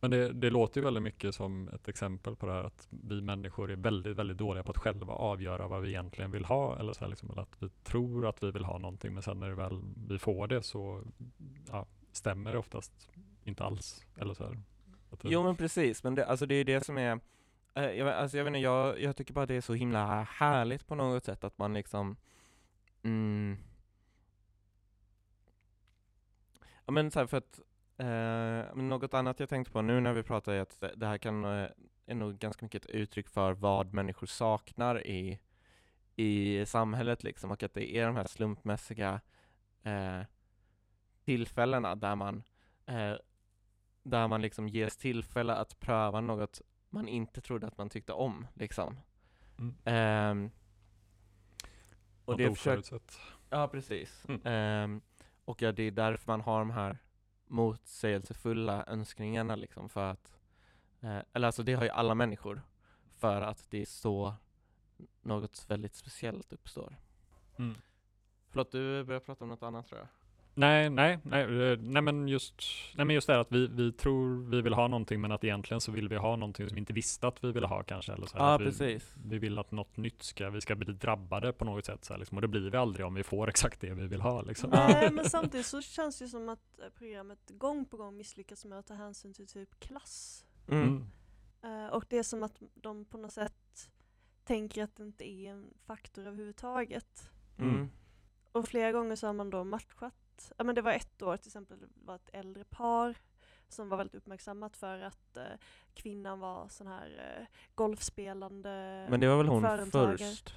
men det, det låter ju väldigt mycket som ett exempel på det här att vi människor är väldigt, väldigt dåliga på att själva avgöra vad vi egentligen vill ha. Eller så här liksom, eller att vi tror att vi vill ha någonting men sen när väl vi får det så ja, stämmer det oftast inte alls. Eller så här. Det, Jo men precis, men det, alltså det är det som är eh, jag, alltså jag, vet inte, jag, jag tycker bara det är så himla härligt på något sätt att man liksom mm, Ja men så här, för att eh, något annat jag tänkte på nu när vi pratar är att det, här kan eh, är nog ganska mycket ett uttryck för vad människor saknar i, i samhället liksom och att det är de här slumpmässiga eh, tillfällena där man eh, där man liksom ges tillfälle att pröva något man inte trodde att man tyckte om liksom. Mm. Ehm, och något det försöker. Ja, precis. Mm. Ehm, och ja, det är därför man har de här motsägelsefulla önskningarna liksom för att, eh, eller alltså det har ju alla människor, för att det är så något väldigt speciellt uppstår. Mm. Förlåt, du börjar prata om något annat tror jag. Nej, nej, nej, eh, nej men just, nej men just det här att vi, vi tror vi vill ha någonting men att egentligen så vill vi ha någonting som vi inte visste att vi ville ha kanske. Eller så här, Ja, att vi, precis. vi vill att något nytt ska, vi ska bli drabbade på något sätt så här, liksom, och det blir vi aldrig om vi får exakt det vi vill ha liksom. Nej, men samtidigt så känns det som att eh, programmet gång på gång misslyckas med att ta hänsyn till typ klass. Mm. Mm. Eh, och det är som att de på något sätt tänker att det inte är en faktor överhuvudtaget. Mm. Och flera gånger så har man då matchat. Ja men det var ett år till exempel, det var ett äldre par som var väldigt uppmärksammat för att eh, kvinnan var sån här eh, golfspelande Men det var väl hon företagare. först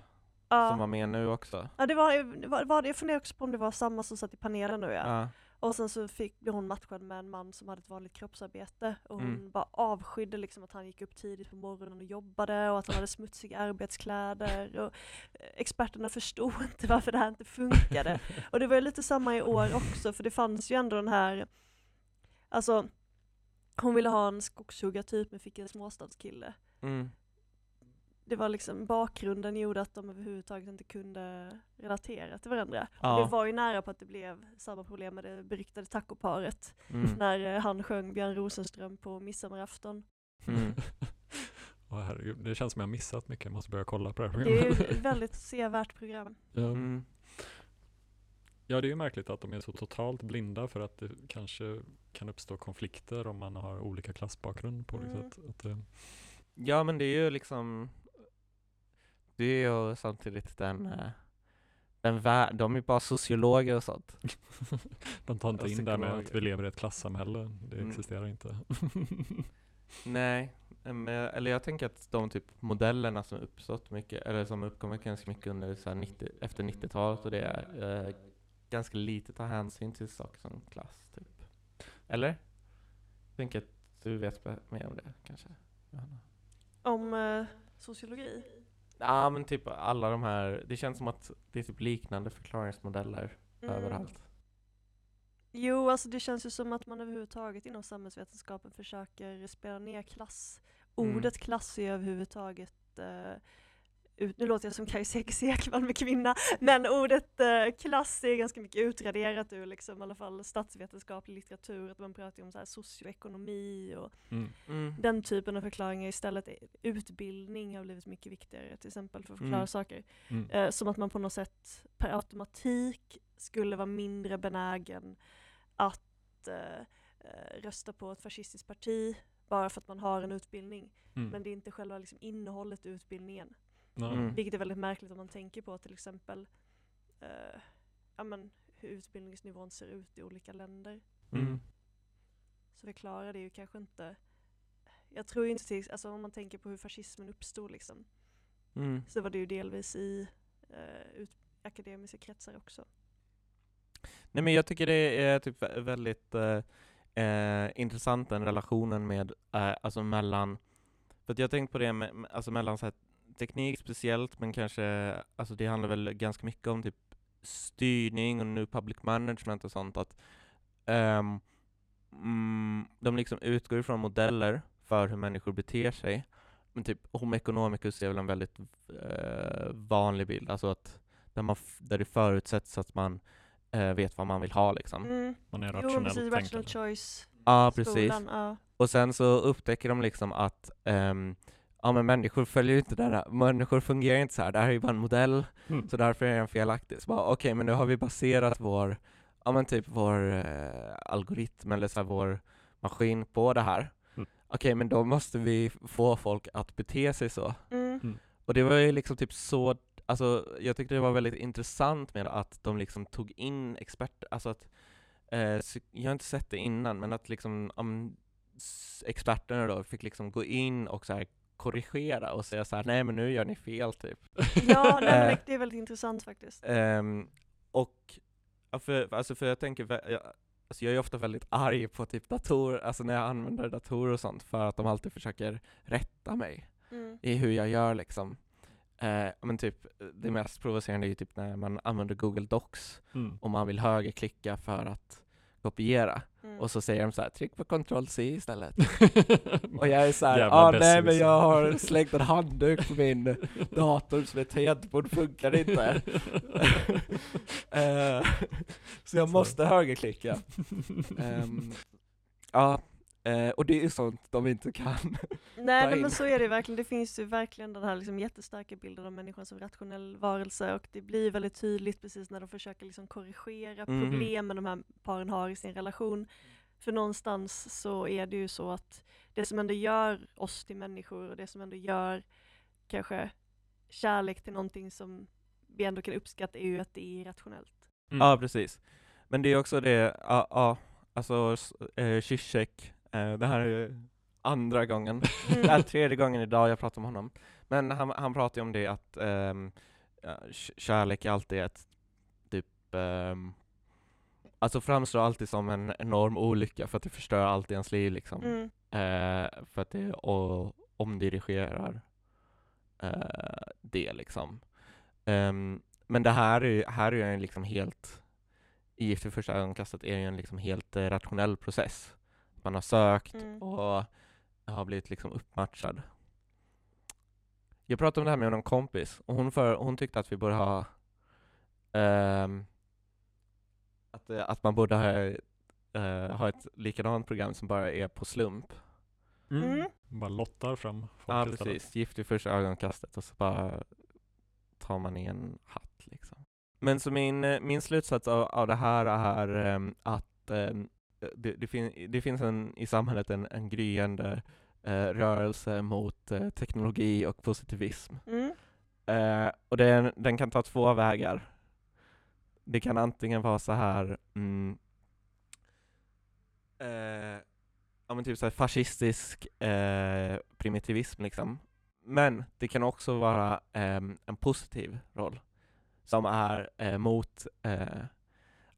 Ja. som var med nu också? Ja det var, det var, var det, jag funderar också på om det var samma som satt i panelen nu ja. Ja. Och sen så fick, blev hon matchad med en man som hade ett vanligt kroppsarbete och hon Mm. bara avskydde liksom att han gick upp tidigt på morgonen och jobbade och att han hade smutsiga arbetskläder och eh, experterna förstod inte varför det här inte funkade. Och det var ju lite samma i år också för det fanns ju ändå den här, alltså hon ville ha en skogshuggartyp men fick en småstadskille. Mm. Det var liksom bakgrunden gjorde att de överhuvudtaget inte kunde relatera till varandra. Och Ja. det var ju nära på att det blev samma problem med det beryktade tacoparet Mm. när eh, han sjöng Björn Rosenström på midsommarafton. Mm. Åh, herregud, det känns som jag har missat mycket, jag måste börja kolla på det här Det är ju programmet. ett väldigt sevärt program. ja. Mm. ja, det är ju märkligt att de är så totalt blinda för att det kanske kan uppstå konflikter om man har olika klassbakgrund på olika Mm. sätt. Att, eh, Ja men det är ju liksom Det är ju samtidigt den, eh, den vä- de är bara sociologer och sånt. de tar inte Och in det med att vi lever i ett klassamhälle, det Mm. existerar inte. Nej, men, eller jag tänker att de typ modellerna som uppstått mycket, eller som uppkommit ganska mycket under så här 90, efter 90-talet och det är eh, ganska lite ta hänsyn till saker som klass typ. Eller? Jag tänker att du vet mer om det kanske? Johanna? Om eh, sociologi. Ja men typ alla de här, det känns som att det är typ liknande förklaringsmodeller Mm. överallt. Jo, alltså det känns ju som att man överhuvudtaget inom samhällsvetenskapen försöker spela ner klass. Mm. Ordet klass är överhuvudtaget eh, ut, nu låter jag som Kajsa Ekman med kvinna, men ordet eh, klass är ganska mycket utraderat ur liksom, i alla fall statsvetenskaplig litteratur, att man pratar om så här socioekonomi och Mm. Mm. den typen av förklaringar istället. Utbildning har blivit mycket viktigare till exempel för att förklara Mm. saker. Mm. Eh, som att man på något sätt per automatik skulle vara mindre benägen att eh, eh, rösta på ett fascistiskt parti bara för att man har en utbildning. Mm. Men det är inte själva liksom, innehållet i utbildningen. Ja. Mm. Vilket är väldigt märkligt om man tänker på till exempel eh, ja, men, hur utbildningsnivån ser ut i olika länder. Mm. Så förklarar det ju kanske inte jag tror ju inte till, alltså om man tänker på hur fascismen uppstod liksom, Mm. så var det ju delvis i eh, ut, akademiska kretsar också. Nej men jag tycker det är typ vä- väldigt eh, eh, intressant den relationen med, eh, alltså mellan, för att jag har tänkt på det med, med- alltså mellan så här, teknik speciellt, men kanske, alltså det handlar väl ganska mycket om typ styrning och nu public management och sånt, att ehm, mm, de liksom utgår ifrån modeller för hur människor beter sig, men typ Homo economicus är väl en väldigt eh, vanlig bild, alltså att där, man där det förutsätts att man eh, vet vad man vill ha liksom. Mm. Man är Jo, rationellt precis, rational choice. Ja, precis. Skolan, ja. Och sen så upptäcker de liksom att ehm, ja men människor följer ju inte det här, människor fungerar inte så här. det här är ju bara en modell, Mm. så därför är den felaktig. Så bara okej, men nu har vi baserat vår, ja men typ vår eh, algoritm eller så här, vår maskin på det här. Mm. Okej, men då måste vi få folk att bete sig så. Mm. Och det var ju liksom typ så, alltså jag tyckte det var väldigt intressant med att de liksom tog in experter, alltså att, eh, jag har inte sett det innan, men att liksom s- experterna då fick liksom gå in och så här korrigera och säga så här, nej men nu gör ni fel typ. Ja, nej, men Eh. det- är väldigt intressant faktiskt. Ehm, och, för, alltså för jag tänker, jag, alltså jag är ofta väldigt arg på typ datorer, alltså när jag använder datorer och sånt, för att de alltid försöker rätta mig Mm. i hur jag gör liksom. Eh, men typ, det mest provocerande är ju typ när man använder Google Docs Mm. och man vill högerklicka för att kopiera. Mm. Och så säger de så här, tryck på Ctrl C istället. och jag är så här, ah, nej men besserwisser." jag har slängt en handduk på min dator som ett tangentbord funkar inte. Eh, så jag måste högerklicka. Ehm, ja, eh, och det är ju sånt de inte kan. Nej nej, men så är det verkligen. Det finns ju verkligen den här liksom jättestarka bilden av människan som rationell varelse och det blir väldigt tydligt precis när de försöker liksom korrigera Mhm. problemen de här paren har i sin relation. För någonstans så är det ju så att det som ändå gör oss till människor och det som ändå gör kanske kärlek till någonting som vi ändå kan uppskatta är ju att det är rationellt. Mm. Ja, precis. Men det är också det, ja, ja alltså eh, Zizek, eh, det här är ju andra gången, det här är tredje gången idag jag pratar om honom. Men han, han pratar ju om det att k- kärlek alltid är ett typ, um, alltså framstår alltid som en enorm olycka för att det förstör allt i ens liv liksom. Mm. Eh, för att det o- omdirigerar eh, det liksom. Ehm, men det här är ju här är ju en liksom helt, i vid första ögonkastet är det ju en liksom helt eh, rationell process. Man har sökt Mm. och har blivit liksom uppmatchad. jag pratade om det här med någon kompis och hon, för, hon tyckte att vi borde ha ehm, att, eh, att man borde ha, eh, ha ett likadant program som bara är på slump. Mm. Bara lottar fram folk Ja istället. precis, gift i första ögonkastet och så bara tar man i en hatt liksom. Men så min, eh, min slutsats av, av det här är ehm, att ehm, det, det, fin, det finns en, i samhället en, en gryende eh, rörelse mot eh, teknologi och positivism. Mm. Eh, och den, den kan ta två vägar. Det kan antingen vara så här mm, eh, ja men typ så här fascistisk eh, primitivism liksom. Men det kan också vara ehm, en positiv roll som är eh, mot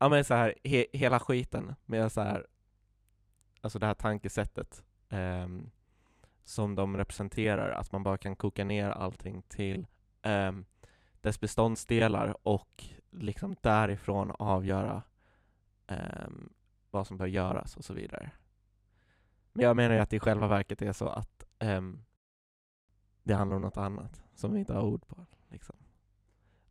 ja men så här he, hela skiten med så här alltså det här tankesättet ehm, som de representerar, att man bara kan koka ner allting till ehm, dess beståndsdelar och liksom därifrån avgöra ehm, vad som bör göras och så vidare. Men jag menar ju att det i själva verket är så att ehm, det handlar om något annat som vi inte har ord på. Liksom.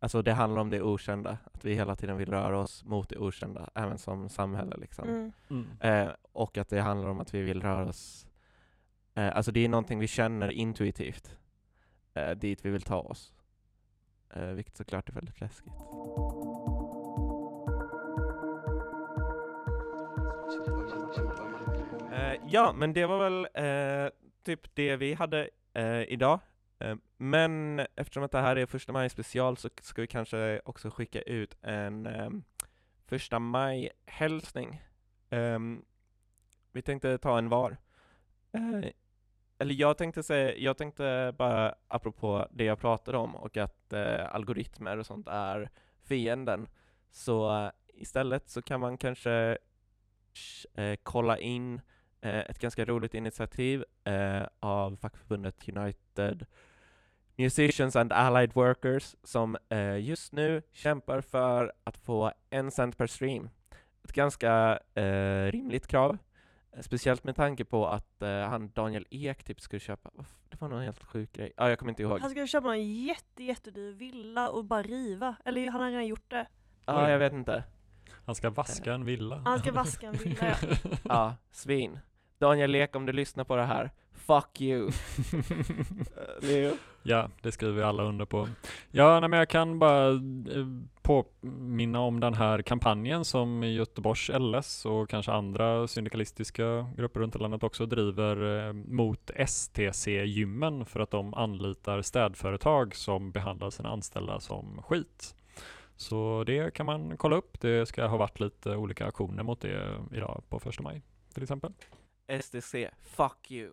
Alltså det handlar om det okända, att vi hela tiden vill röra oss mot det okända, även som samhälle. Liksom. Mm. Mm. Eh, och att det handlar om att vi vill röra oss, eh, alltså det är någonting vi känner intuitivt, eh, dit vi vill ta oss. Eh, vilket såklart är väldigt läskigt. Eh, ja, men det var väl eh, typ det vi hade eh, idag. Eh, men eftersom att det här är första maj special så ska vi kanske också skicka ut en um, första maj hälsning. Um, vi tänkte ta en var. Uh, eller jag tänkte säga, jag tänkte bara apropå det jag pratade om och att uh, algoritmer och sånt är fienden. Så uh, istället så kan man kanske kolla in ett ganska roligt initiativ av fackförbundet United Musicians and Allied Workers som eh, just nu kämpar för att få en cent per stream. Ett ganska eh, rimligt krav, eh, speciellt med tanke på att eh, han Daniel Ek typ skulle köpa, det var någon helt sjuk grej, ja jag kommer inte ihåg. Han skulle köpa en jätte, jättedyr villa och bara riva. Eller han har redan gjort det. Ja, jag vet inte. Han ska vaska en villa. Han ska vaska en villa, ja. Ja, svin. Daniel Ek, om du lyssnar på det här, fuck you. Eh, Leo? Ja, det skriver vi alla under på. Ja, nej, men jag kan bara eh, påminna om den här kampanjen som Göteborgs LS och kanske andra syndikalistiska grupper runt i landet också driver eh, mot STC-gymmen för att de anlitar städföretag som behandlar sina anställda som skit. Så det kan man kolla upp. Det ska ha varit lite olika aktioner mot det idag på första maj till exempel. SDC, fuck you.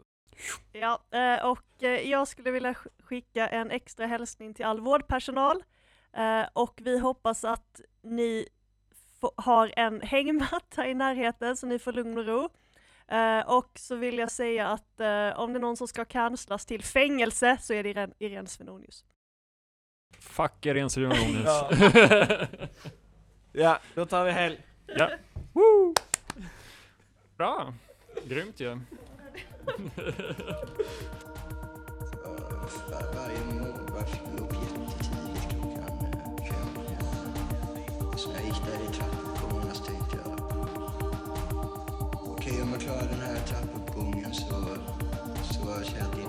Ja, eh, och eh, jag skulle vilja sk- skicka en extra hälsning till all vårdpersonal. Eh, Och vi hoppas att ni har en hängmatta i närheten så ni får lugn och ro. Och så vill jag säga att om det är någon som ska kanslas till fängelse så är det Irene Svenonius. Fuck Irene Svenonius. Ja. Ja, då tar vi helg. Ja. Woo! Bra. Grymt ju. Var, varje morgon var jag upp jättetidigt klockan fem. Så när jag gick där i trappuppgången så tänkte jag okej om jag klarar den här trappuppgången så, så tjänar jag